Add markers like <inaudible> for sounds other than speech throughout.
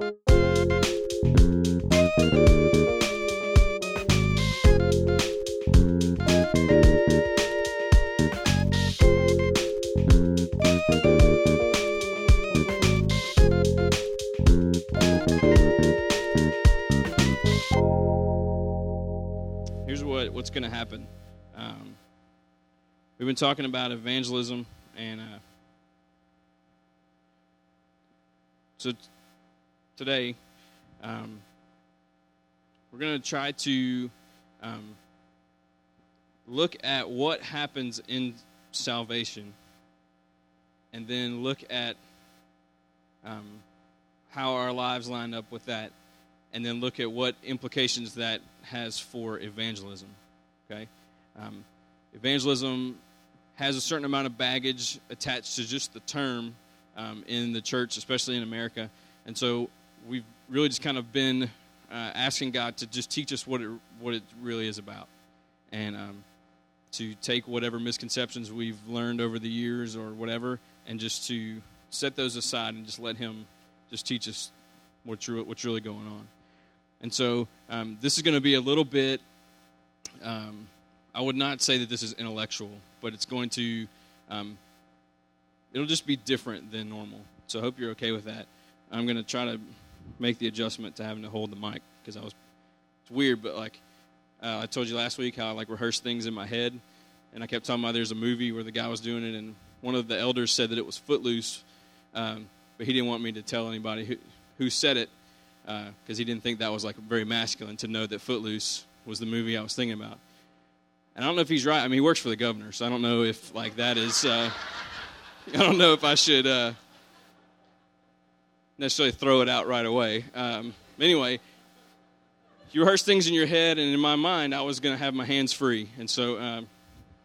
Here's what, what's going to happen. Um, we've been talking about evangelism, and uh, so today um, we're going to try to um, look at what happens in salvation, and then look at um, how our lives line up with that, and then look at what implications that has for evangelism. Okay, um, evangelism has a certain amount of baggage attached to just the term um, in the church, especially in America, and so we've really just kind of been uh, asking God to just teach us what it what it really is about, and um, to take whatever misconceptions we've learned over the years or whatever, and just to set those aside and just let Him just teach us what's re- what's really going on. And so um, this is going to be a little bit. Um, I would not say that this is intellectual, but it's going to. Um, it'll just be different than normal. So I hope you're okay with that. I'm going to try to make the adjustment to having to hold the mic because I was. It's weird, but like uh, I told you last week, how I like rehearsed things in my head, and I kept talking about there's a movie where the guy was doing it, and one of the elders said that it was Footloose, um, but he didn't want me to tell anybody who who said it because uh, he didn't think that was like very masculine to know that Footloose was the movie I was thinking about. And I don't know if he's right. I mean, he works for the governor, so I don't know if like that is. Uh, <laughs> I don't know if I should uh, necessarily throw it out right away. Um, anyway, you rehearse things in your head, and in my mind, I was going to have my hands free, and so um,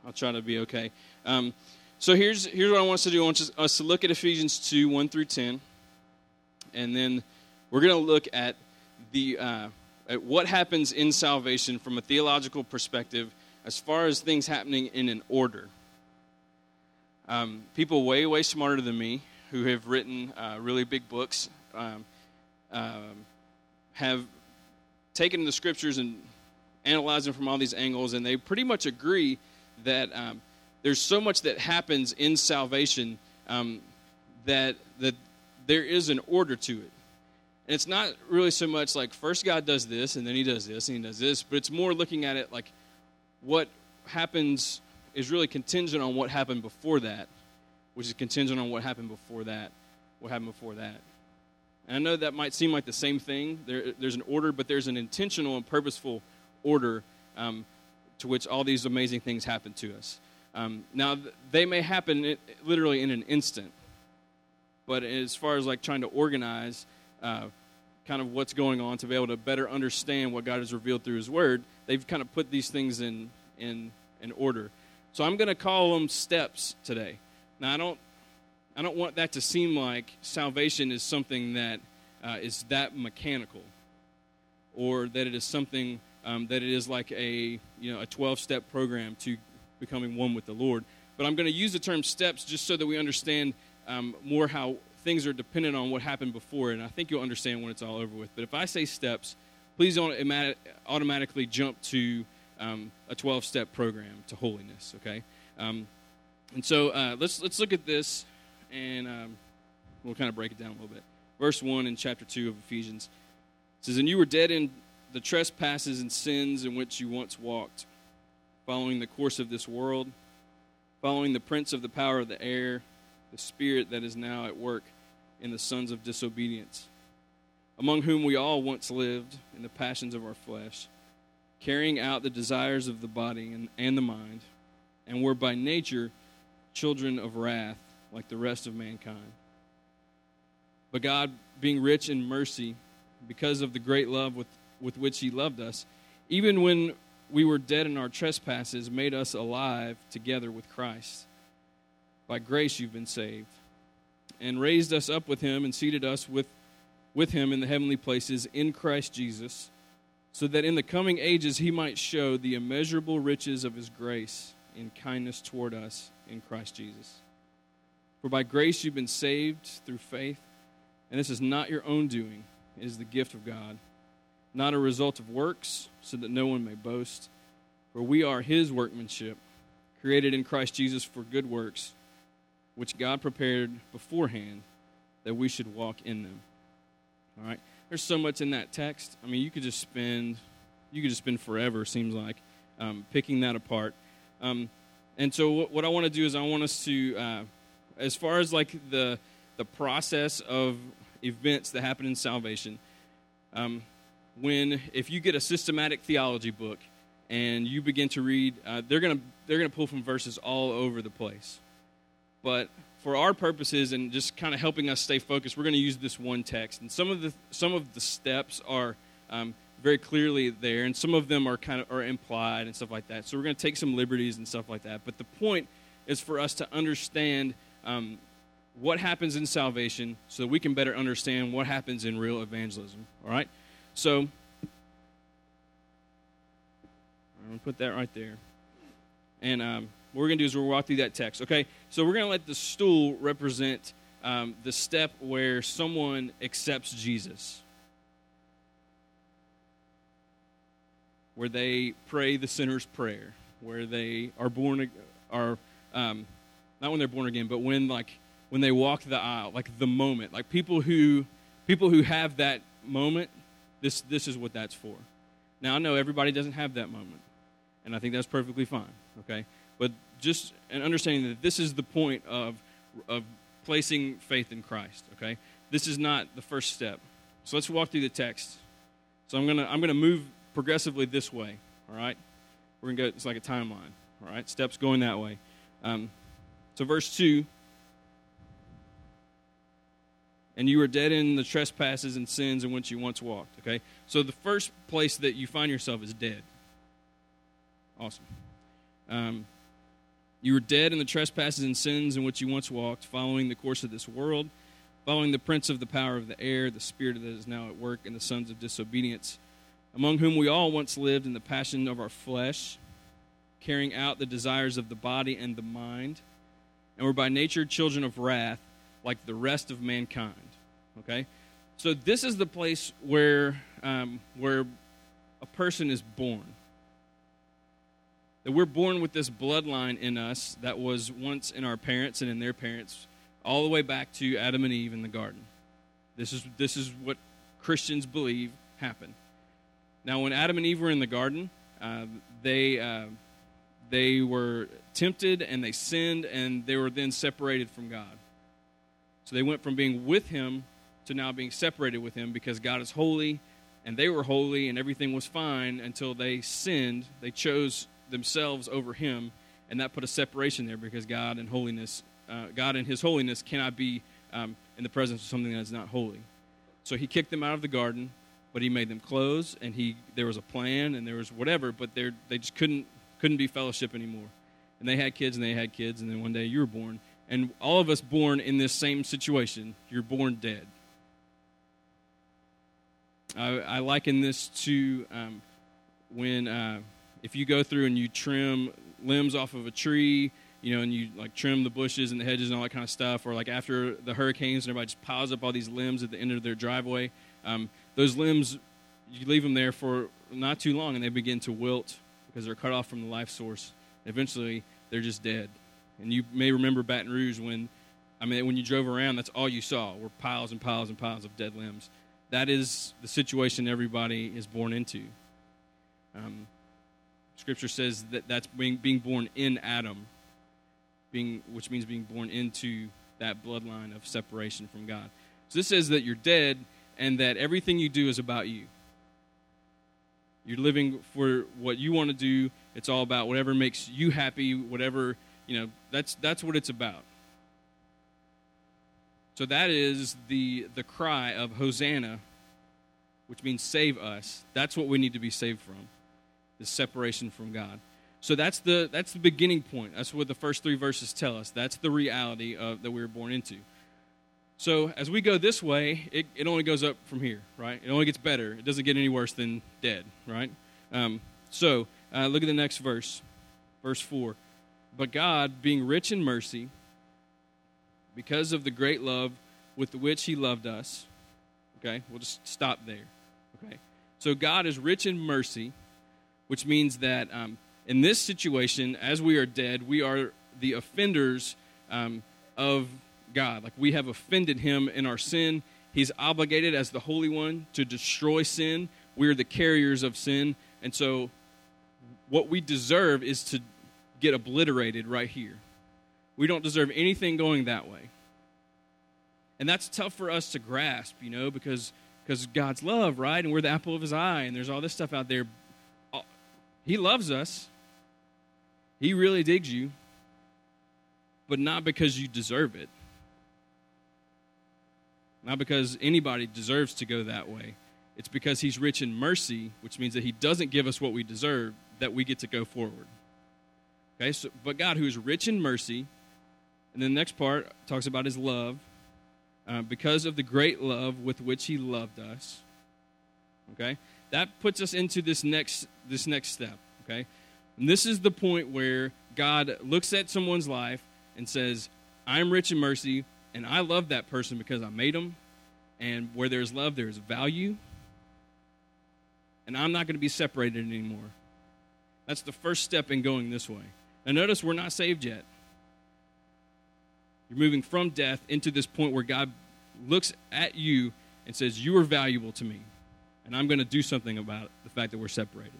I'll try to be okay. Um, so here's here's what I want us to do. I want us to look at Ephesians two one through ten, and then we're going to look at the uh, at what happens in salvation from a theological perspective, as far as things happening in an order. Um, people way way smarter than me who have written uh, really big books um, um, have taken the scriptures and analyzed them from all these angles, and they pretty much agree that um, there's so much that happens in salvation um, that that there is an order to it. And it's not really so much like first God does this and then he does this and he does this, but it's more looking at it like what happens is really contingent on what happened before that, which is contingent on what happened before that, what happened before that. And I know that might seem like the same thing. There, there's an order, but there's an intentional and purposeful order um, to which all these amazing things happen to us. Um, now, they may happen literally in an instant, but as far as like trying to organize uh, kind of what's going on to be able to better understand what God has revealed through His Word, they've kind of put these things in in in order. So I'm going to call them steps today. Now I don't I don't want that to seem like salvation is something that uh, is that mechanical, or that it is something um, that it is like a you know a 12 step program to becoming one with the Lord. But I'm going to use the term steps just so that we understand um, more how things are dependent on what happened before, and I think you'll understand when it's all over with. But if I say steps, please don't automatically jump to um, a 12 step program to holiness, okay? Um, and so uh, let's, let's look at this, and um, we'll kind of break it down a little bit. Verse 1 in chapter 2 of Ephesians says, And you were dead in the trespasses and sins in which you once walked, following the course of this world, following the prince of the power of the air the spirit that is now at work in the sons of disobedience, among whom we all once lived in the passions of our flesh, carrying out the desires of the body and, and the mind, and were by nature children of wrath like the rest of mankind. But God, being rich in mercy, because of the great love with, with which He loved us, even when we were dead in our trespasses, made us alive together with Christ. By grace you've been saved. And raised us up with him and seated us with, with him in the heavenly places in Christ Jesus, so that in the coming ages he might show the immeasurable riches of his grace in kindness toward us in Christ Jesus. For by grace you've been saved through faith, and this is not your own doing. is the gift of God, not a result of works, so that no one may boast. For we are his workmanship, created in Christ Jesus for good works, which God prepared beforehand that we should walk in them. All right? There's so much in that text. I mean, you could just spend you could just spend forever seems like um, picking that apart. Um, and so what, what I want to do is I want us to uh, as far as like the the process of events that happen in salvation. Um, when if you get a systematic theology book and you begin to read, uh, they're gonna they're gonna pull from verses all over the place. But for our purposes and just kind of helping us stay focused, we're going to use this one text. And some of the some of the steps are um, very clearly there, and some of them are kind of are implied and stuff like that. So we're going to take some liberties and stuff like that. But the point is for us to understand um, what happens in salvation so that we can better understand what happens in real evangelism. All right? So, I'm going to put that right there. And um, what we're going to do is we'll walk through that text. Okay? So, we're going to let the stool represent um, the step where someone accepts Jesus. Where they pray the sinner's prayer, where they are born, are um, not when they're born again, but when like when they walk the aisle, like the moment. Like people who people who have that moment, this this is what that's for. Now I know everybody doesn't have that moment, and I think that's perfectly fine. Okay, but just an understanding that this is the point of of placing faith in Christ. Okay, this is not the first step. So let's walk through the text. So I'm gonna I'm gonna move progressively this way. All right, we're gonna go. It's like a timeline. All right, steps going that way. Um, so verse two and you were dead in the trespasses and sins in which you once walked. Okay? So the first place that you find yourself is dead. Awesome. Um, you were dead in the trespasses and sins in which you once walked, following the course of this world, following the prince of the power of the air, the spirit that is now at work in the sons of disobedience, among whom we all once lived in the passion of our flesh, carrying out the desires of the body and the mind, and were by nature children of wrath, like the rest of mankind. Okay? So this is the place where, um, where a person is born. That we're born with this bloodline in us that was once in our parents and in their parents, all the way back to Adam and Eve in the garden. This is, this is what Christians believe happened. Now, when Adam and Eve were in the garden, uh, they, uh, they were tempted and they sinned and they were then separated from God. So they went from being with Him to now being separated with him because God is holy and they were holy and everything was fine until they sinned. They chose themselves over him, and that put a separation there because God and holiness, uh, God and His holiness cannot be um, in the presence of something that is not holy. So He kicked them out of the garden, but He made them clothes, and He there was a plan and there was whatever, but they they just couldn't couldn't be fellowship anymore. And they had kids, and they had kids, and then one day you were born, and all of us born in this same situation. You're born dead. I, I liken this to um, when uh, if you go through and you trim limbs off of a tree, you know, and you like trim the bushes and the hedges and all that kind of stuff, or like after the hurricanes and everybody just piles up all these limbs at the end of their driveway. Um, those limbs, you leave them there for not too long and they begin to wilt because they're cut off from the life source. Eventually, they're just dead. And you may remember Baton Rouge when, I mean, when you drove around, that's all you saw were piles and piles and piles of dead limbs that is the situation everybody is born into. Um, scripture says that that's being, being born in Adam, being, which means being born into that bloodline of separation from God. So this says that you're dead and that everything you do is about you. You're living for what you want to do. It's all about whatever makes you happy, whatever, you know, that's, that's what it's about. So that is the, the cry of Hosanna, which means save us. That's what we need to be saved from, the separation from God. So that's the, that's the beginning point. That's what the first three verses tell us. That's the reality of, that we were born into. So as we go this way, it, it only goes up from here, right? It only gets better. It doesn't get any worse than dead, right? Um, so uh, look at the next verse, verse 4. But God, being rich in mercy, because of the great love with which he loved us. Okay? We'll just stop there. Okay? So God is rich in mercy, which means that um, in this situation, as we are dead, we are the offenders um, of God. Like we have offended him in our sin. He's obligated as the Holy One to destroy sin. We are the carriers of sin. And so what we deserve is to get obliterated right here. We don't deserve anything going that way. And that's tough for us to grasp, you know, because because God's love, right? And we're the apple of his eye and there's all this stuff out there. Uh, he loves us. He really digs you. But not because you deserve it. Not because anybody deserves to go that way. It's because he's rich in mercy, which means that he doesn't give us what we deserve, that we get to go forward. Okay, so but God, who is rich in mercy, and then the next part talks about his love, uh, because of the great love with which he loved us. Okay, that puts us into this next this next step. Okay, and this is the point where God looks at someone's life and says, "I'm rich in mercy, and I love that person because I made them. And where there's love, there's value." and I'm not going to be separated anymore. That's the first step in going this way. Now, notice we're not saved yet. You're moving from death into this point where God looks at you and says, You are valuable to me, and I'm going to do something about the fact that we're separated.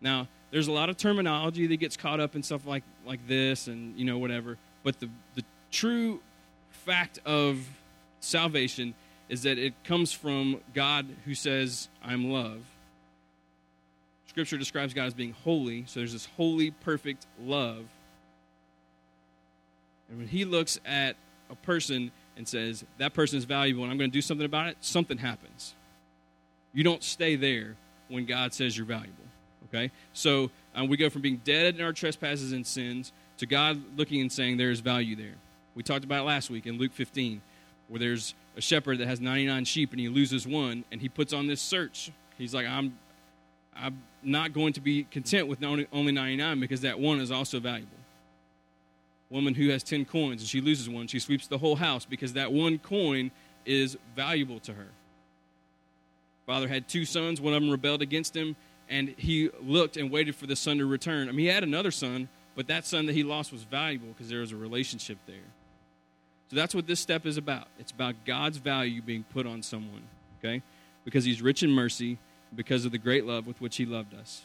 Now, there's a lot of terminology that gets caught up in stuff like, like this and, you know, whatever. But the, the true fact of salvation is that it comes from God who says, I'm love. Scripture describes God as being holy, so there's this holy, perfect love. And when He looks at a person and says, That person is valuable and I'm going to do something about it, something happens. You don't stay there when God says you're valuable. Okay? So um, we go from being dead in our trespasses and sins to God looking and saying there is value there. We talked about last week in Luke 15, where there's a shepherd that has 99 sheep and he loses one and he puts on this search. He's like, I'm, I'm not going to be content with only 99 because that one is also valuable. Woman who has 10 coins and she loses one, she sweeps the whole house because that one coin is valuable to her. Father had two sons, one of them rebelled against him, and he looked and waited for the son to return. I mean, he had another son, but that son that he lost was valuable because there was a relationship there. So that's what this step is about. It's about God's value being put on someone, okay? Because he's rich in mercy, because of the great love with which he loved us.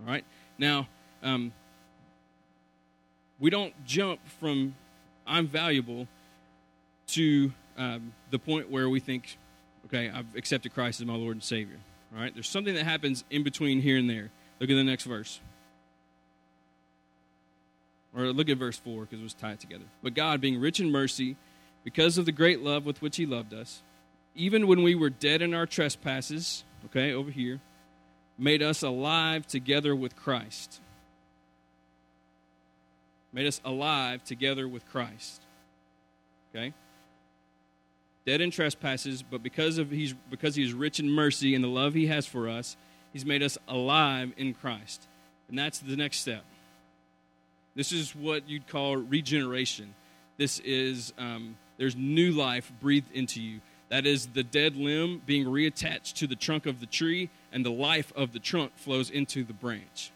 All right? Now, um, we don't jump from I'm valuable to um, the point where we think, okay, I've accepted Christ as my Lord and Savior. All right? There's something that happens in between here and there. Look at the next verse. Or look at verse 4 because it was tied together. But God, being rich in mercy, because of the great love with which He loved us, even when we were dead in our trespasses, okay, over here, made us alive together with Christ. Made us alive together with Christ. Okay? Dead in trespasses, but because of he's because he is rich in mercy and the love he has for us, he's made us alive in Christ. And that's the next step. This is what you'd call regeneration. This is, um, there's new life breathed into you. That is the dead limb being reattached to the trunk of the tree, and the life of the trunk flows into the branch.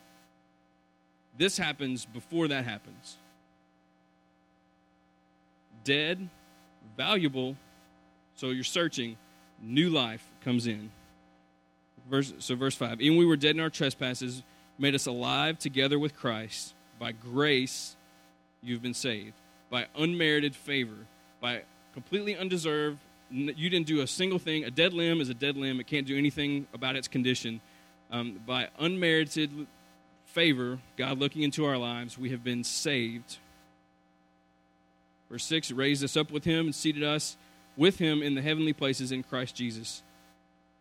This happens before that happens. Dead, valuable, so you're searching, new life comes in. Verse, so, verse 5 Even we were dead in our trespasses, made us alive together with Christ. By grace, you've been saved. By unmerited favor. By completely undeserved. You didn't do a single thing. A dead limb is a dead limb, it can't do anything about its condition. Um, by unmerited favor, God looking into our lives, we have been saved. Verse 6 raised us up with him and seated us with him in the heavenly places in Christ Jesus,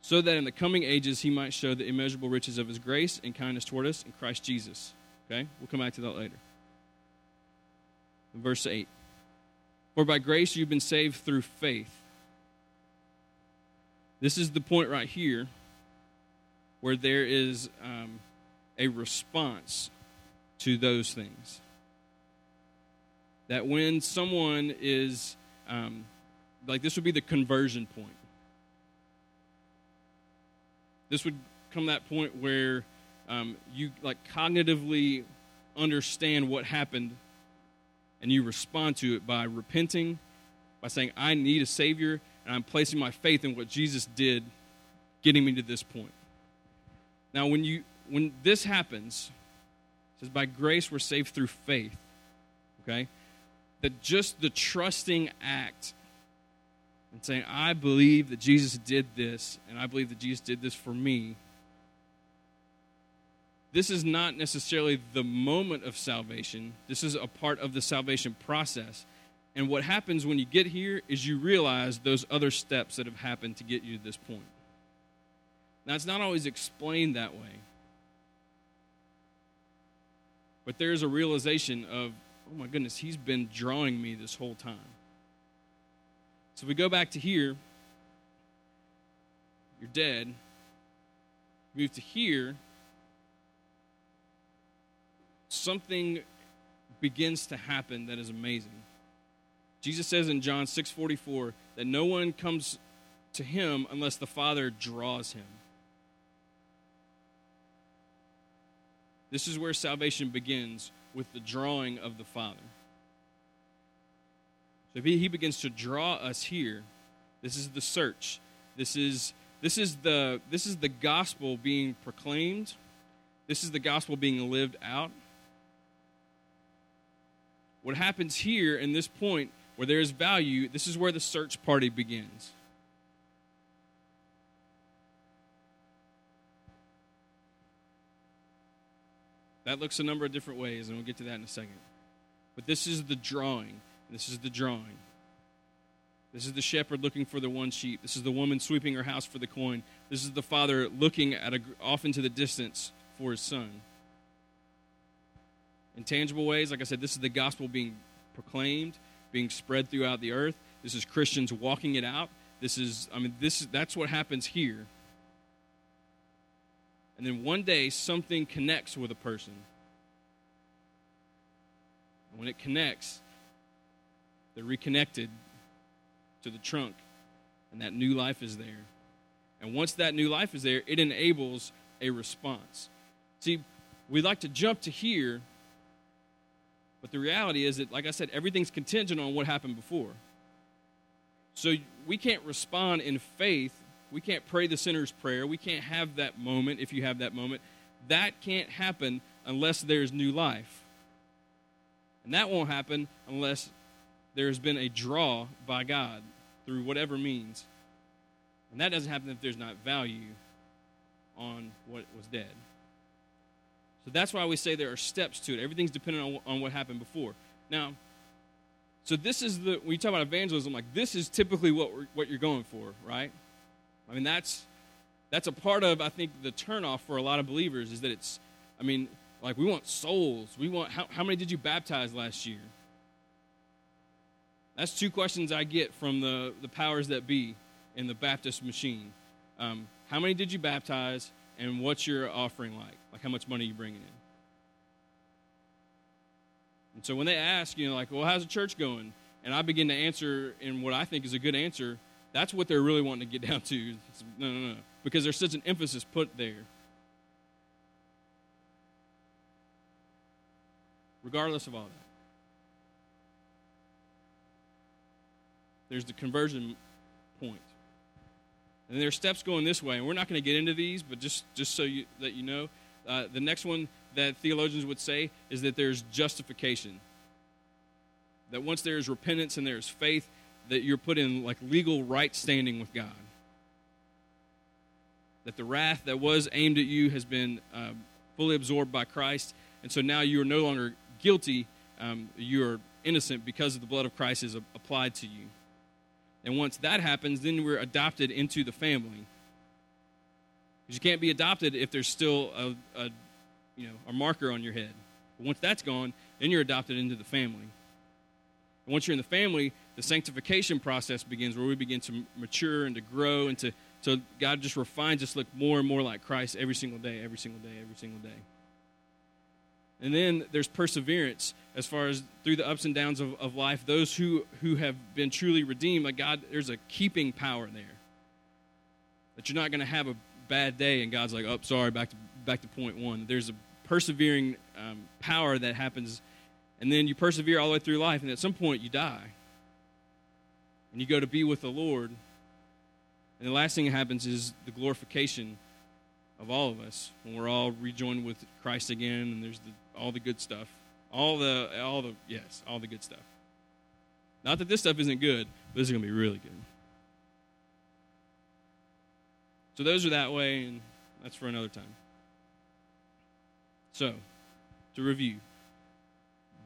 so that in the coming ages he might show the immeasurable riches of his grace and kindness toward us in Christ Jesus. Okay? We'll come back to that later. Verse 8 For by grace you've been saved through faith. This is the point right here where there is um, a response to those things. That when someone is um, like this would be the conversion point. This would come that point where um, you like cognitively understand what happened and you respond to it by repenting, by saying, I need a Savior, and I'm placing my faith in what Jesus did, getting me to this point. Now, when you when this happens, it says, by grace we're saved through faith. Okay? That just the trusting act and saying, I believe that Jesus did this, and I believe that Jesus did this for me. This is not necessarily the moment of salvation. This is a part of the salvation process. And what happens when you get here is you realize those other steps that have happened to get you to this point. Now, it's not always explained that way. But there's a realization of, oh my goodness, he's been drawing me this whole time. So we go back to here. You're dead. Move to here. Something begins to happen that is amazing. Jesus says in John 6:44 that no one comes to him unless the Father draws him. This is where salvation begins with the drawing of the Father. So if he, he begins to draw us here, this is the search. This is this is the this is the gospel being proclaimed. This is the gospel being lived out. What happens here in this point where there is value, this is where the search party begins. That looks a number of different ways, and we'll get to that in a second. But this is the drawing. This is the drawing. This is the shepherd looking for the one sheep. This is the woman sweeping her house for the coin. This is the father looking at a, off into the distance for his son. In tangible ways, like I said, this is the gospel being proclaimed, being spread throughout the earth. This is Christians walking it out. This is, I mean, this is that's what happens here. And then one day something connects with a person. And when it connects, they're reconnected to the trunk, and that new life is there. And once that new life is there, it enables a response. See, we like to jump to here, but the reality is that, like I said, everything's contingent on what happened before. So we can't respond in faith. We can't pray the sinner's prayer. We can't have that moment if you have that moment. That can't happen unless there's new life. And that won't happen unless there's been a draw by God through whatever means. And that doesn't happen if there's not value on what was dead. So that's why we say there are steps to it. Everything's dependent on, on what happened before. Now, so this is the when you talk about evangelism, like this is typically what what you're going for, right? I mean, that's that's a part of I think the turnoff for a lot of believers is that it's, I mean, like we want souls. We want how, how many did you baptize last year? That's two questions I get from the, the powers that be in the Baptist machine. Um, how many did you baptize, and what's your offering like? Like, how much money are you bringing in? And so when they ask, you know, like, well, how's the church going? And I begin to answer in what I think is a good answer, that's what they're really wanting to get <laughs> down to. It's, no, no, no. Because there's such an emphasis put there. Regardless of all that. there's the conversion. And there are steps going this way, and we're not going to get into these, but just, just so you, that you know, uh, the next one that theologians would say is that there's justification. That once there is repentance and there is faith, that you're put in like legal right standing with God. That the wrath that was aimed at you has been uh, fully absorbed by Christ, and so now you are no longer guilty. Um, you are innocent because of the blood of Christ is applied to you. And once that happens, then we're adopted into the family. Because you can't be adopted if there's still a, a, you know, a marker on your head. But once that's gone, then you're adopted into the family. And once you're in the family, the sanctification process begins where we begin to mature and to grow and to so God just refines us look more and more like Christ every single day, every single day, every single day. And then there's perseverance as far as through the ups and downs of, of life. Those who, who have been truly redeemed, like God, there's a keeping power there. That you're not going to have a bad day and God's like, oh, sorry, back to, back to point one. There's a persevering um, power that happens, and then you persevere all the way through life, and at some point you die. And you go to be with the Lord. And the last thing that happens is the glorification of all of us when we're all rejoined with Christ again, and there's the, all the good stuff, all the all the yes, all the good stuff. Not that this stuff isn't good, but this is going to be really good. So those are that way, and that's for another time. So, to review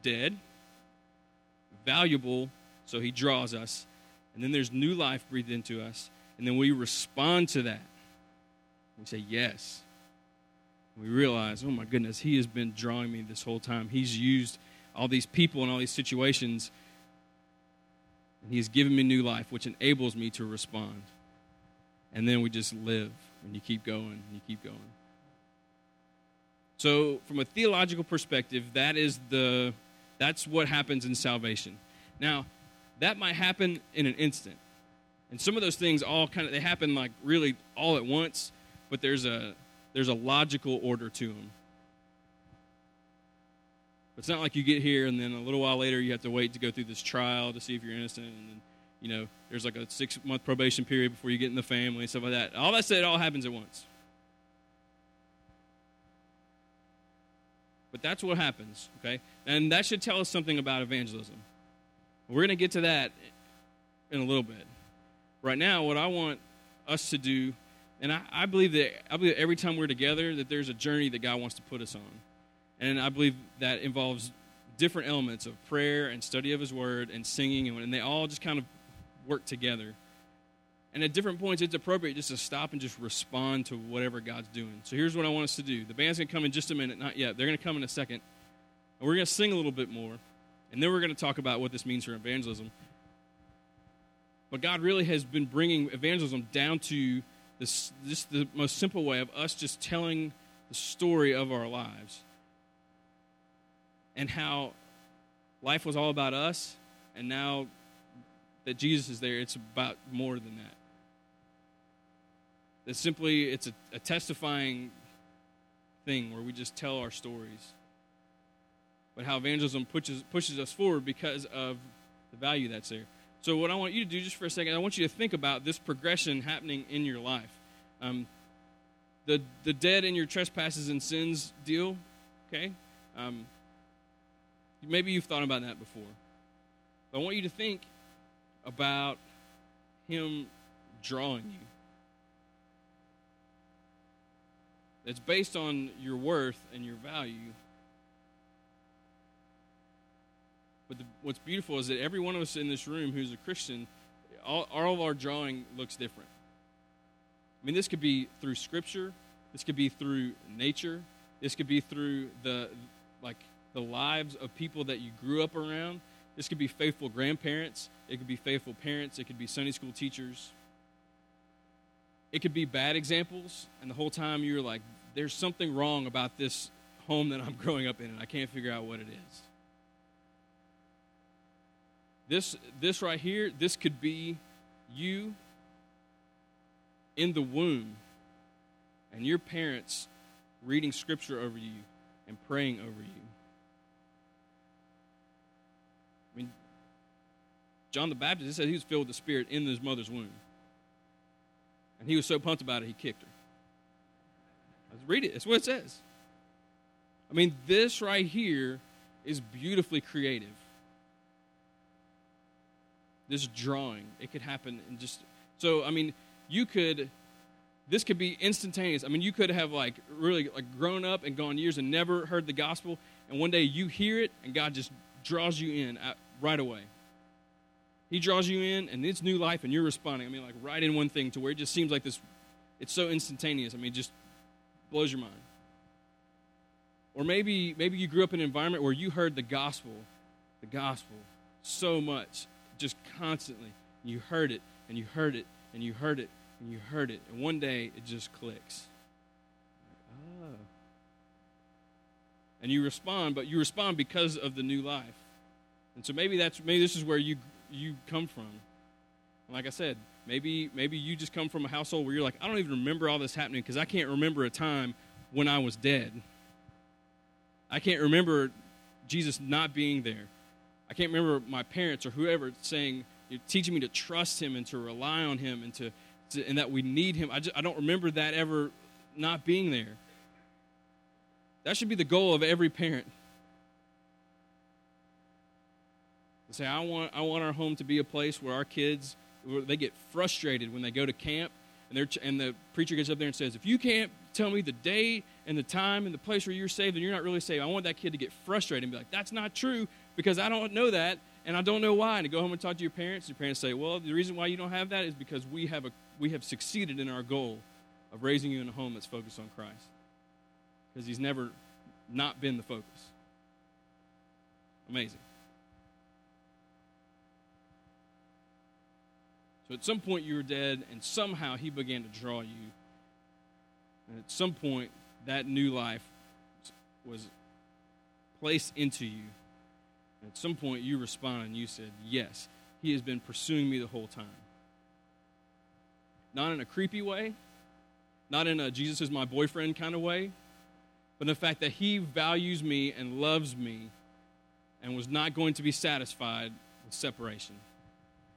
dead, valuable, so he draws us, and then there's new life breathed into us, and then we respond to that. We say, Yes. We realize, oh my goodness, he has been drawing me this whole time. He's used all these people and all these situations, and he's given me new life, which enables me to respond. And then we just live, and you keep going, and you keep going. So, from a theological perspective, that is the that's what happens in salvation. Now, that might happen in an instant. And some of those things all kind of they happen like really all at once but there's a there's a logical order to them. It's not like you get here and then a little while later you have to wait to go through this trial to see if you're innocent, and then, you know there's like a six month probation period before you get in the family and stuff like that. All that said, it all happens at once. But that's what happens, okay? And that should tell us something about evangelism. We're going to get to that in a little bit. Right now, what I want us to do and I, I, believe that I believe every time we're together that there's a journey that God wants to put us on. And I believe that involves different elements of prayer and study of his word and singing and, and they all just kind of work together. And at different points it's appropriate just to stop and just respond to whatever God's doing. So here's what I want us to do. The band's going to come in just a minute, not yet. They're going to come in a second. And we're going to sing a little bit more. And then we're going to talk about what this means for evangelism. But God really has been bringing evangelism down to this, this the most simple way of us just telling the story of our lives and how life was all about us, and now that Jesus is there, it's about more than that. That simply it's a, a testifying thing where we just tell our stories. But how evangelism pushes pushes us forward because of the value that's there. So, what I want you to do just for a second, I want you to think about this progression happening in your life. Um, the, the dead in your trespasses and sins deal, okay? Um, maybe you've thought about that before. But I want you to think about Him drawing you. It's based on your worth and your value But the, what's beautiful is that every one of us in this room who's a Christian, all, all of our drawing looks different. I mean, this could be through Scripture. This could be through nature. This could be through the like the lives of people that you grew up around. This could be faithful grandparents. It could be faithful parents. It could be Sunday school teachers. It could be bad examples, and the whole time you're like, "There's something wrong about this home that I'm <laughs> growing up in, and I can't figure out what it is." This, this right here, this could be you in the womb and your parents reading scripture over you and praying over you. I mean, John the Baptist, it said he was filled with the Spirit in his mother's womb. And he was so pumped about it, he kicked her. Let's read it. That's what it says. I mean, this right here is beautifully creative this drawing. It could happen in just so I mean, you could this could be instantaneous. I mean, you could have like really like grown up and gone years and never heard the gospel, and one day you hear it and God just draws you in right away. He draws you in, and it's new life, and you're responding. I mean, like right in one thing to where it just seems like this. It's so instantaneous. I mean, just blows your mind. Or maybe maybe you grew up in an environment where you heard the gospel, the gospel so much just constantly. You heard it, and you heard it, and you heard it, and you heard it. And one day it just clicks. Oh. and you respond, but you respond because of the new life. And so maybe that's maybe this is where you you come from. Like I said, maybe maybe you just come from a household where you're like, I don't even remember all this happening because I can't remember a time when I was dead. I can't remember Jesus not being there. I can't remember my parents or whoever saying, you're teaching me to trust him and to rely on him and to, to and that we need him. I, just, I don't remember that ever not being there. That should be the goal of every parent. Say, I want, I want our home to be a place where our kids, where they get frustrated when they go to camp and, they're, and the preacher gets up there and says, if you can't tell me the day and the time and the place where you're saved, then you're not really saved. I want that kid to get frustrated and be like, that's not true because I don't know that and I don't know why. And to go home and talk to your parents, your parents say, well, the reason why you don't have that is because we have, a, we have succeeded in our goal of raising you in a home that's focused on Christ. Because he's never not been the focus. Amazing. So at some point you were dead, and somehow he began to draw you. And at some point, that new life was placed into you. At some point, you responded and you said, Yes, he has been pursuing me the whole time. Not in a creepy way, not in a Jesus is my boyfriend kind of way, but in the fact that he values me and loves me and was not going to be satisfied with separation.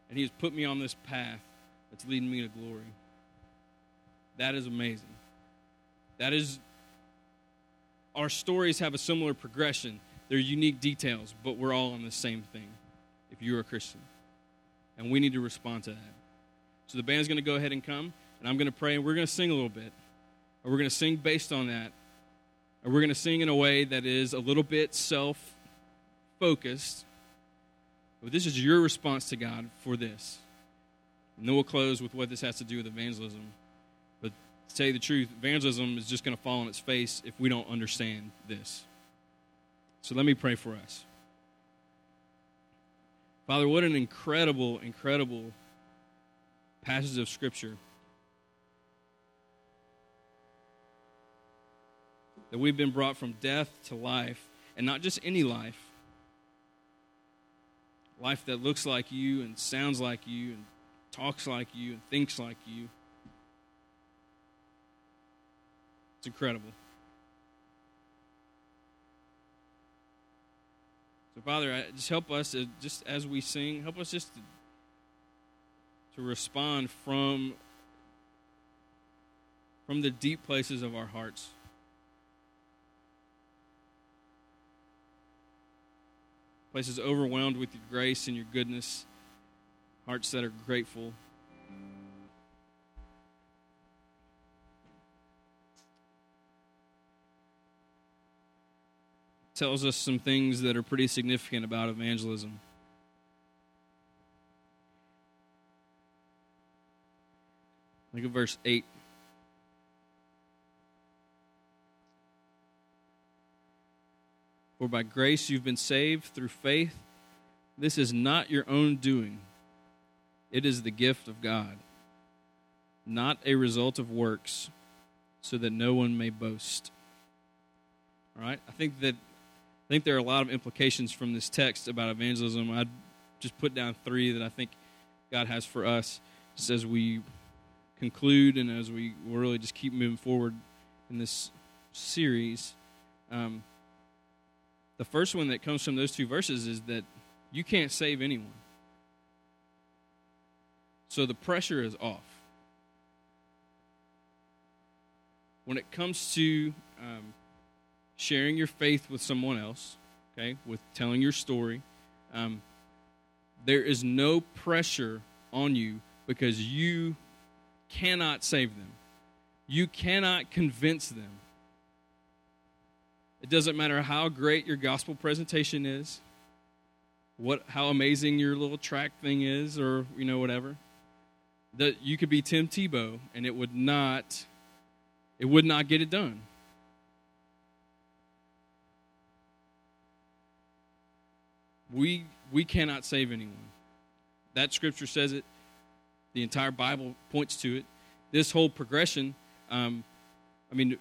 And he has put me on this path that's leading me to glory. That is amazing. That is, our stories have a similar progression. They're unique details, but we're all on the same thing if you're a Christian. And we need to respond to that. So the band's going to go ahead and come, and I'm going to pray, and we're going to sing a little bit. And we're going to sing based on that. And we're going to sing in a way that is a little bit self focused. But this is your response to God for this. And then we'll close with what this has to do with evangelism But to tell you the truth, evangelism is just going to fall on its face if we don't understand this. So let me pray for us. Father, what an incredible, incredible passage of Scripture. That we've been brought from death to life, and not just any life. Life that looks like you and sounds like you and talks like you and thinks like you. It's incredible. So, Father, just help us, just as we sing, help us just to, to respond from, from the deep places of our hearts. Places overwhelmed with your grace and your goodness, hearts that are grateful. Tells us some things that are pretty significant about evangelism. Look at verse 8. For by grace you've been saved through faith. This is not your own doing, it is the gift of God, not a result of works, so that no one may boast. All right? I think that I think there are a lot of implications from this text about evangelism. I'd just put down three that I think God has for us just as we conclude and as we really just keep moving forward in this series. Um, the first one that comes from those two verses is that you can't save anyone. So the pressure is off. When it comes to um, sharing your faith with someone else, okay, with telling your story, um, there is no pressure on you because you cannot save them. You cannot convince them. It doesn't matter how great your gospel presentation is, what how amazing your little track thing is, or you know whatever. That you could be Tim Tebow and it would not it would not get it done. We, we cannot save anyone. That scripture says it. The entire Bible points to it. This whole progression, um, I mean,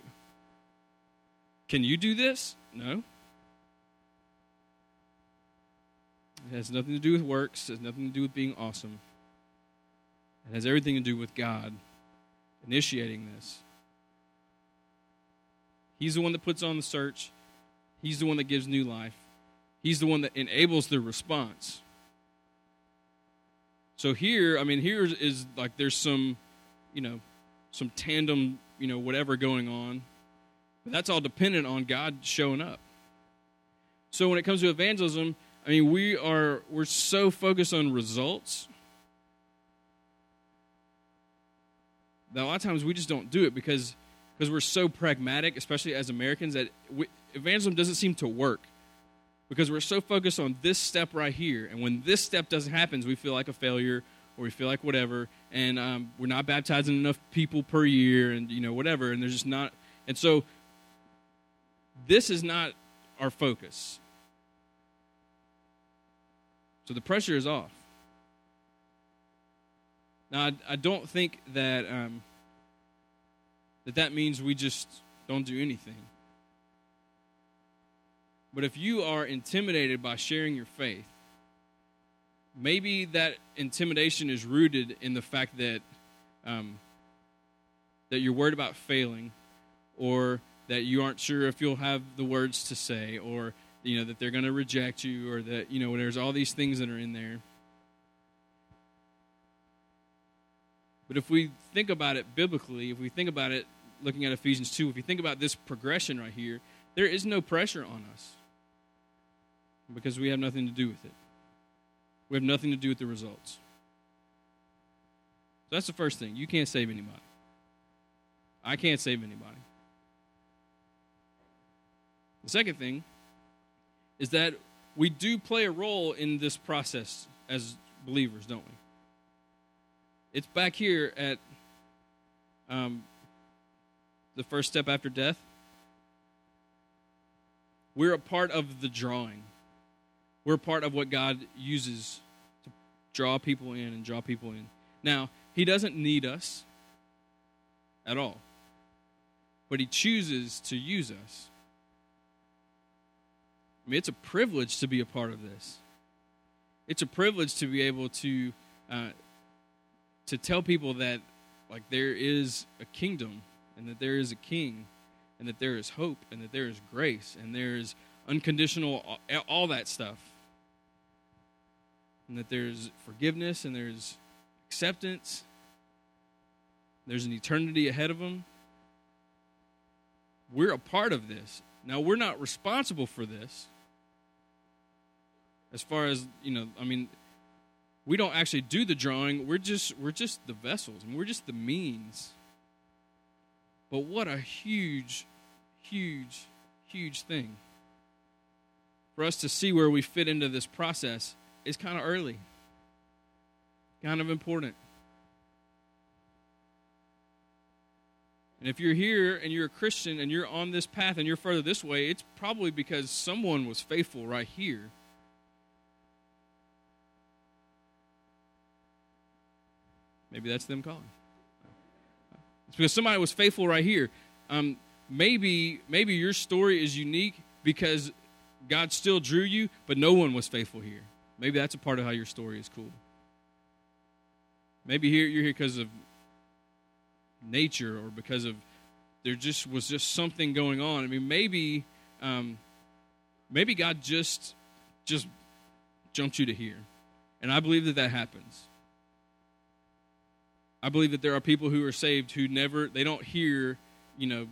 can you do this? No. It has nothing to do with works, it has nothing to do with being awesome. It has everything to do with God initiating this. He's the one that puts on the search, He's the one that gives new life, He's the one that enables the response. So here, I mean, here is like there's some, you know, some tandem, you know, whatever going on. But that's all dependent on God showing up. So when it comes to evangelism, I mean, we are we're so focused on results that a lot of times we just don't do it because because we're so pragmatic, especially as Americans, that we, evangelism doesn't seem to work because we're so focused on this step right here. And when this step doesn't happen, we feel like a failure or we feel like whatever, and um, we're not baptizing enough people per year, and you know whatever, and there's just not. And so this is not our focus. So the pressure is off. Now, I, I don't think that um, that that means we just don't do anything. But if you are intimidated by sharing your faith, maybe that intimidation is rooted in the fact that um, that you're worried about failing, or that you aren't sure if you'll have the words to say, or you know that they're going to reject you, or that you know there's all these things that are in there. But if we think about it biblically, if we think about it looking at Ephesians 2, if you think about this progression right here, there is no pressure on us because we have nothing to do with it. We have nothing to do with the results. So that's the first thing. You can't save anybody. I can't save anybody. The second thing is that we do play a role in this process as believers, don't we? It's back here at um, the first step after death. We're a part of the drawing. We're part of what God uses to draw people in and draw people in. Now, He doesn't need us at all, but He chooses to use us. I mean, it's a privilege to be a part of this. It's a privilege to be able to uh, to tell people that like there is a kingdom and that there is a king and that there is hope and that there is grace and there is unconditional all that stuff and that there's forgiveness and there's acceptance. There's an eternity ahead of them we're a part of this. Now we're not responsible for this. As far as you know i mean we don't actually do the drawing. We're just we're just the vessels and we're just the means. But what a huge huge huge thing for us to see where we fit into this process is kind of early kind of important and if you're here and you're a christian and you're on this path and you're further this way it's probably because someone was faithful right here Maybe that's them calling. It's because somebody was faithful right here. Um, maybe maybe your story is unique because God still drew you, but no one was faithful here. Maybe that's a part of how your story is cool. Maybe here you're here because of nature or because of there just was just something going on. I mean, maybe um, maybe God just just jumped you to here, and I believe that that happens. I believe that there are people who are saved who never they don't hear, you know,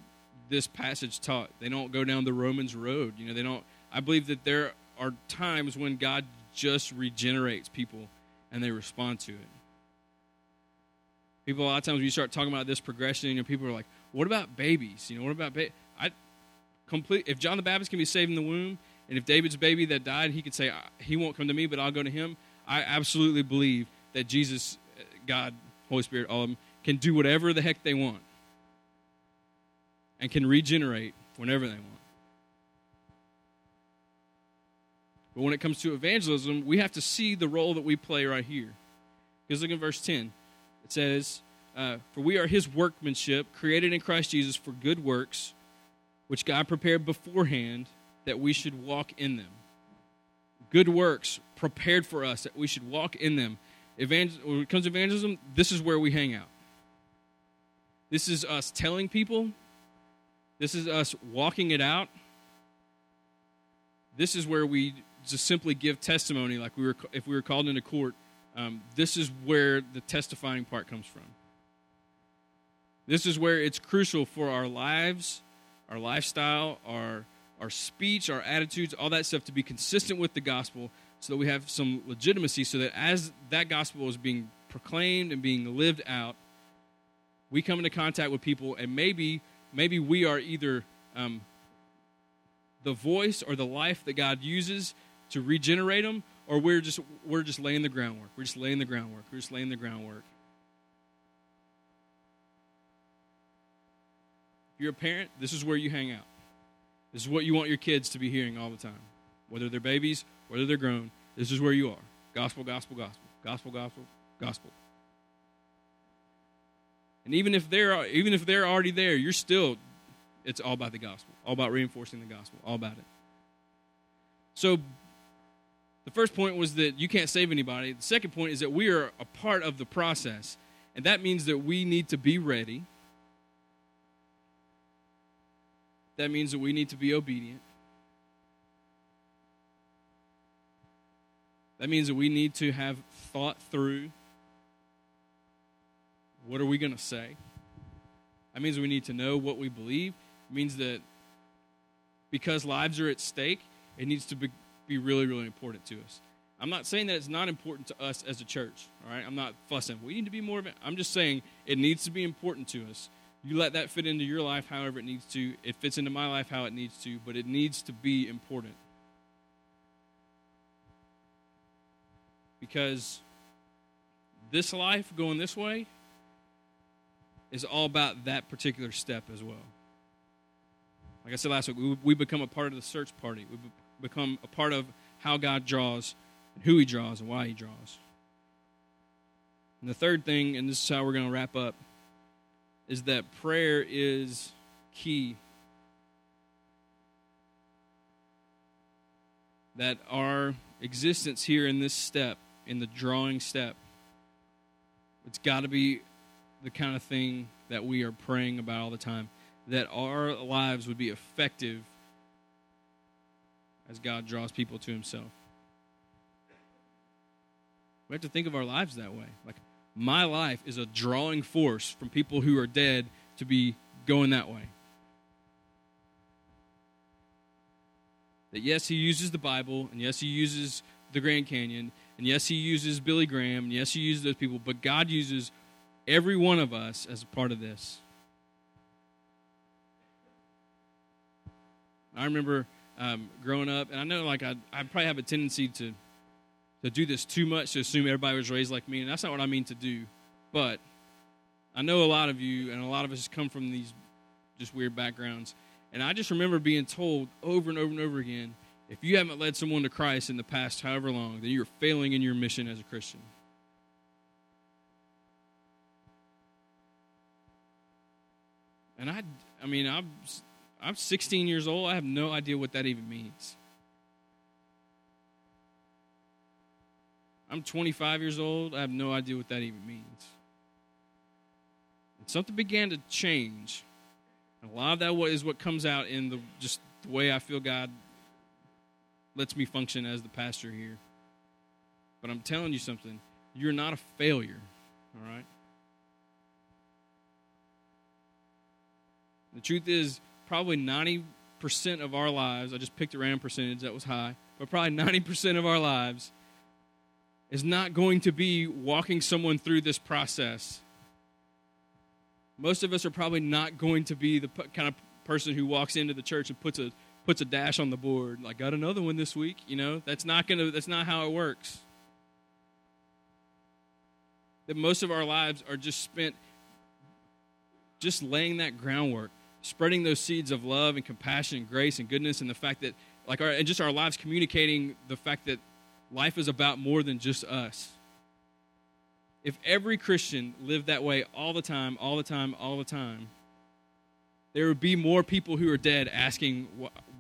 this passage taught. They don't go down the Romans road. You know, they don't I believe that there are times when God just regenerates people and they respond to it. People a lot of times when you start talking about this progression, you know, people are like, "What about babies? You know, what about ba-? I complete if John the Baptist can be saved in the womb, and if David's baby that died, he could say he won't come to me, but I'll go to him. I absolutely believe that Jesus, uh, God, Holy Spirit, all of them, can do whatever the heck they want and can regenerate whenever they want. But when it comes to evangelism, we have to see the role that we play right here. Because look at verse 10. It says, uh, For we are his workmanship, created in Christ Jesus for good works, which God prepared beforehand that we should walk in them. Good works prepared for us that we should walk in them. Evangel- when it comes to evangelism, this is where we hang out. This is us telling people. This is us walking it out. This is where we just simply give testimony, like we were if we were called into court. Um, this is where the testifying part comes from. This is where it's crucial for our lives, our lifestyle, our our speech, our attitudes, all that stuff to be consistent with the gospel, so that we have some legitimacy. So that as that gospel is being proclaimed and being lived out, we come into contact with people, and maybe maybe we are either um, the voice or the life that God uses to regenerate them, or we're just we're just laying the groundwork. We're just laying the groundwork. We're just laying the groundwork. If you're a parent, this is where you hang out. This is what you want your kids to be hearing all the time. Whether they're babies, whether they're grown, this is where you are. Gospel, gospel, gospel. Gospel, gospel, gospel. And even if they're even if they're already there, you're still it's all about the gospel. All about reinforcing the gospel. All about it. So the first point was that you can't save anybody. The second point is that we are a part of the process. And that means that we need to be ready. That means that we need to be obedient. That means that we need to have thought through what are we going to say? That means we need to know what we believe. It means that because lives are at stake, it needs to be, be really, really important to us. I'm not saying that it's not important to us as a church, all right? I'm not fussing. We need to be more of it. I'm just saying it needs to be important to us. You let that fit into your life however it needs to. It fits into my life how it needs to, but it needs to be important. Because this life going this way is all about that particular step as well. Like I said last week, we, become a part of the search party. We become a part of how God draws, who He draws, and why He draws. And the third thing, and this is how we're going to wrap up, is that prayer is key. That our existence here in this step, in the drawing step, it's got to be the kind of thing that we are praying about all the time that our lives would be effective as God draws people to Himself. We have to think of our lives that way. Like, my life is a drawing force from people who are dead to be going that way. That yes, He uses the Bible, and yes, He uses the Grand Canyon, and yes, He uses Billy Graham, and yes, He uses those people, but God uses every one of us as a part of this. I remember um, growing up, and I know like I I probably have a tendency to to do this too much to assume everybody was raised like me, and that's not what I mean to do. But I know a lot of you, and a lot of us come from these just weird backgrounds, and I just remember being told over and over and over again, if you haven't led someone to Christ in the past however long, then you're failing in your mission as a Christian. And I, I mean, I'm I'm 16 years old. I have no idea what that even means. I'm 25 years old. I have no idea what that even means. And something began to change. And a lot of that is what comes out in the just the way I feel God lets me function as the pastor here. But I'm telling you something. You're not a failure. All right? The truth is, probably 90% of our lives, I just picked a random percentage that was high, but probably 90% of our lives is not going to be walking someone through this process. Most of us are probably not going to be the kind of person who walks into the church and puts a puts a dash on the board like got another one this week, you know? That's not going to that's not how it works. That most of our lives are just spent just laying that groundwork spreading those seeds of love and compassion and grace and goodness and the fact that like our and just our lives communicating the fact that life is about more than just us if every christian lived that way all the time all the time all the time there would be more people who are dead asking,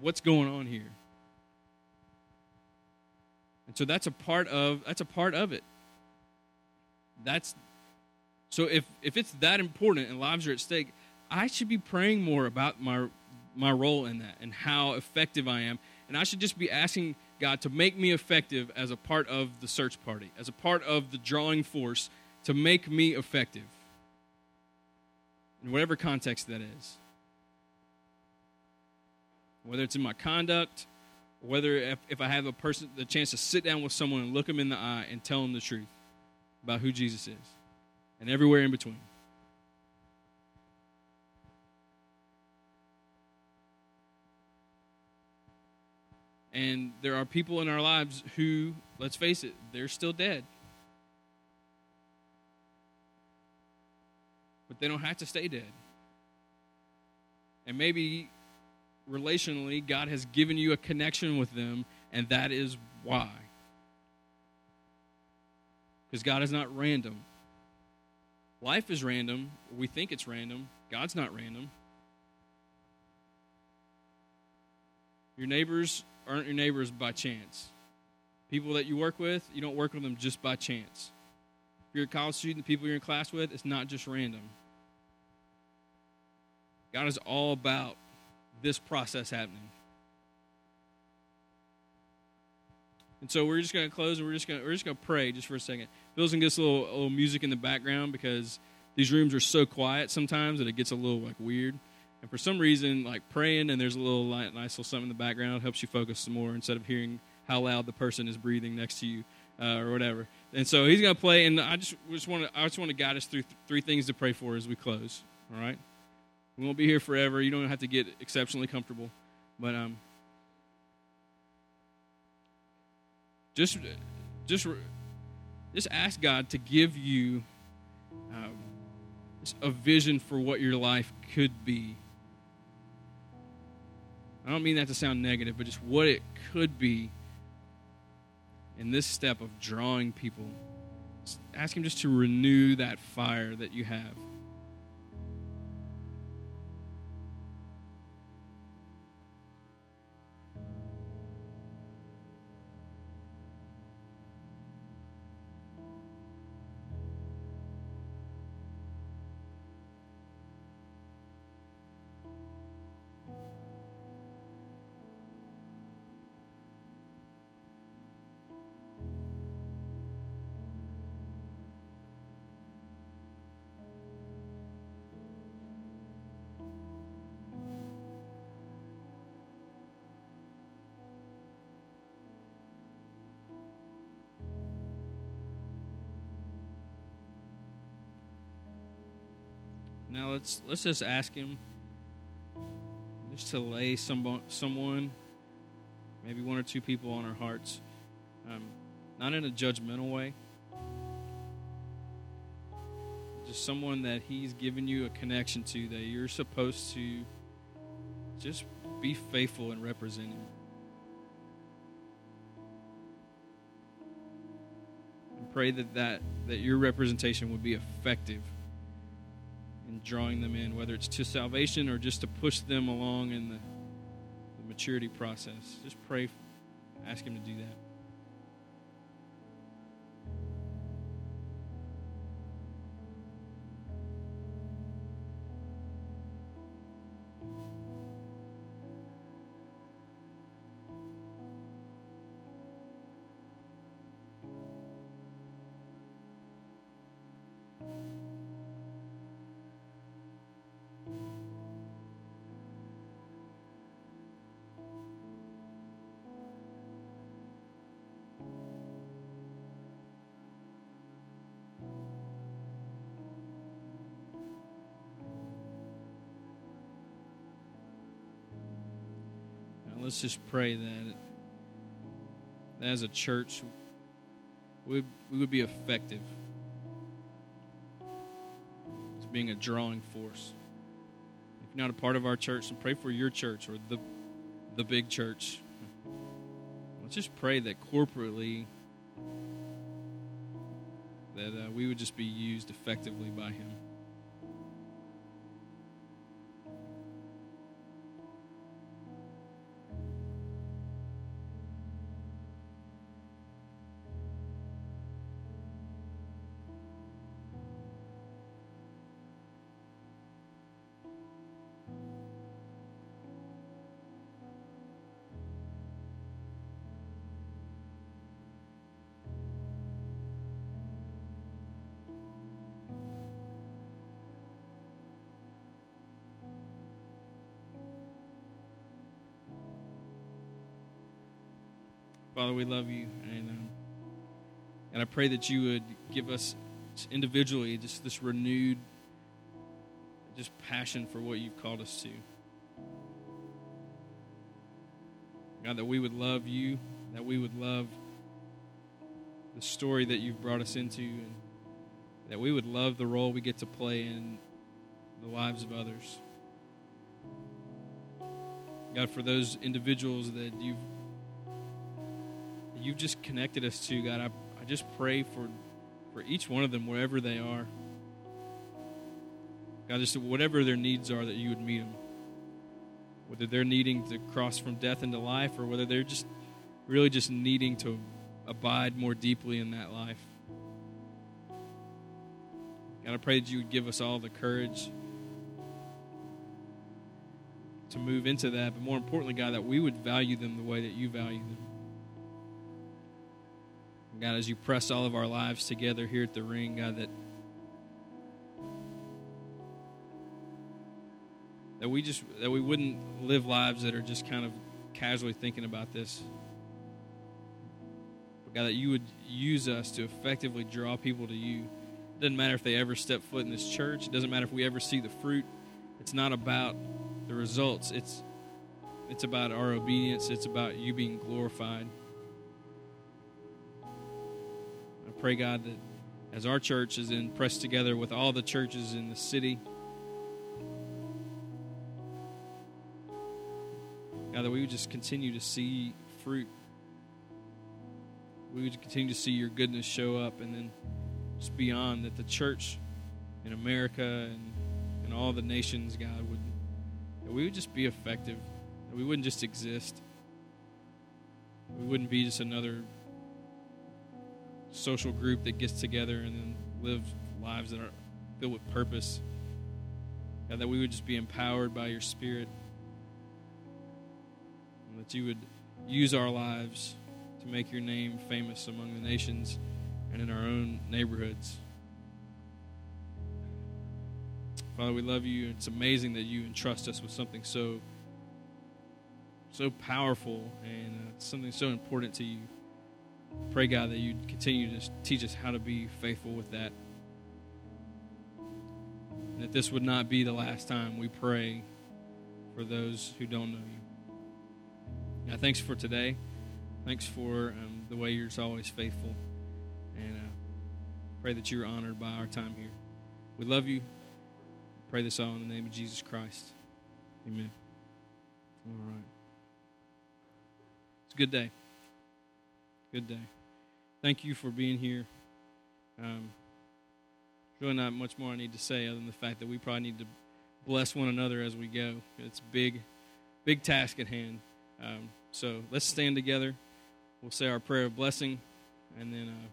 "What's going on here?" And so that's a part of that's a part of it. That's so if if it's that important and lives are at stake, I should be praying more about my my role in that and how effective I am. And I should just be asking God to make me effective as a part of the search party, as a part of the drawing force to make me effective. In whatever context that is. Whether it's in my conduct, whether if, if I have a person the chance to sit down with someone and look them in the eye and tell them the truth about who Jesus is, and everywhere in between. And there are people in our lives who, let's face it, they're still dead. But they don't have to stay dead. And maybe relationally, God has given you a connection with them, and that is why. Because God is not random. Life is random. We think it's random. God's not random. Your neighbors aren't your neighbors by chance. People that you work with, you don't work with them just by chance. If you're a college student, the people you're in class with, it's not just random. God is all about this process happening. And so we're just going to close and we're just going we're just going to pray just for a second. Bill's going to get a little, a little music in the background because these rooms are so quiet sometimes that it gets a little like weird. And for some reason, like praying and there's a little nice little something in the background helps you focus some more instead of hearing how loud the person is breathing next to you uh, or whatever. And so he's going to play, and I just, just want to I just want to guide us through th- three things to pray for as we close. All right, we won't be here forever. You don't have to get exceptionally comfortable, but um, just just just ask God to give you um, a vision for what your life could be I don't mean that to sound negative, but just what it could be in this step of drawing people. Ask Him just to renew that fire that you have. Now let's let's just ask him just to lay someone someone, maybe one or two people on our hearts, um, not in a judgmental way, just someone that he's given you a connection to that you're supposed to just be faithful in representing. And pray that, that that your representation would be effective and drawing them in, whether it's to salvation or just to push them along in the, the maturity process. Just pray, ask Him to do that. Let's just pray that, as a church, we, we would be effective as being a drawing force. If you're not a part of our church, then pray for your church or the, the big church. Let's just pray that corporately that uh, we would just be used effectively by him. Father, we love you, and um, and I pray that you would give us individually just this renewed, just passion for what you've called us to. God, that we would love you, that we would love the story that you've brought us into, and that we would love the role we get to play in the lives of others. God, for those individuals that you've you've just connected us to, God, I, I just pray for for each one of them wherever they are. God, just whatever their needs are, that you would meet them. Whether they're needing to cross from death into life, or whether they're just really just needing to abide more deeply in that life. God, I pray that you would give us all the courage to move into that, but more importantly, God, that we would value them the way that you value them. God, as you press all of our lives together here at the ring, God, that that we just that we wouldn't live lives that are just kind of casually thinking about this. But God, that you would use us to effectively draw people to you. It doesn't matter if they ever step foot in this church. It doesn't matter if we ever see the fruit. It's not about the results. It's it's about our obedience. It's about you being glorified. Pray God that as our church is in pressed together with all the churches in the city, God, that we would just continue to see fruit. We would continue to see your goodness show up, and then just beyond that, the church in America and, and all the nations, God, would that we would just be effective, that we wouldn't just exist. We wouldn't be just another social group that gets together and then lives lives that are filled with purpose. God, that we would just be empowered by your Spirit. And that you would use our lives to make your name famous among the nations and in our own neighborhoods. Father, we love you. It's amazing that you entrust us with something so so powerful and uh, something so important to you. Pray, God, that you continue to teach us how to be faithful with that. And that this would not be the last time we pray for those who don't know you. Now, thanks for today. Thanks for um, the way you're always faithful. And uh, pray that you're honored by our time here. We love you. Pray this all in the name of Jesus Christ. Amen. All right. It's a good day. Good day. Thank you for being here. Um, really not much more I need to say other than the fact that we probably need to bless one another as we go. It's big, big task at hand. Um, so let's stand together. We'll say our prayer of blessing and then uh,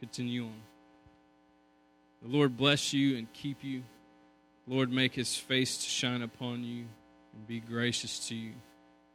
continue on. The Lord bless you and keep you. Lord, make his face to shine upon you and be gracious to you.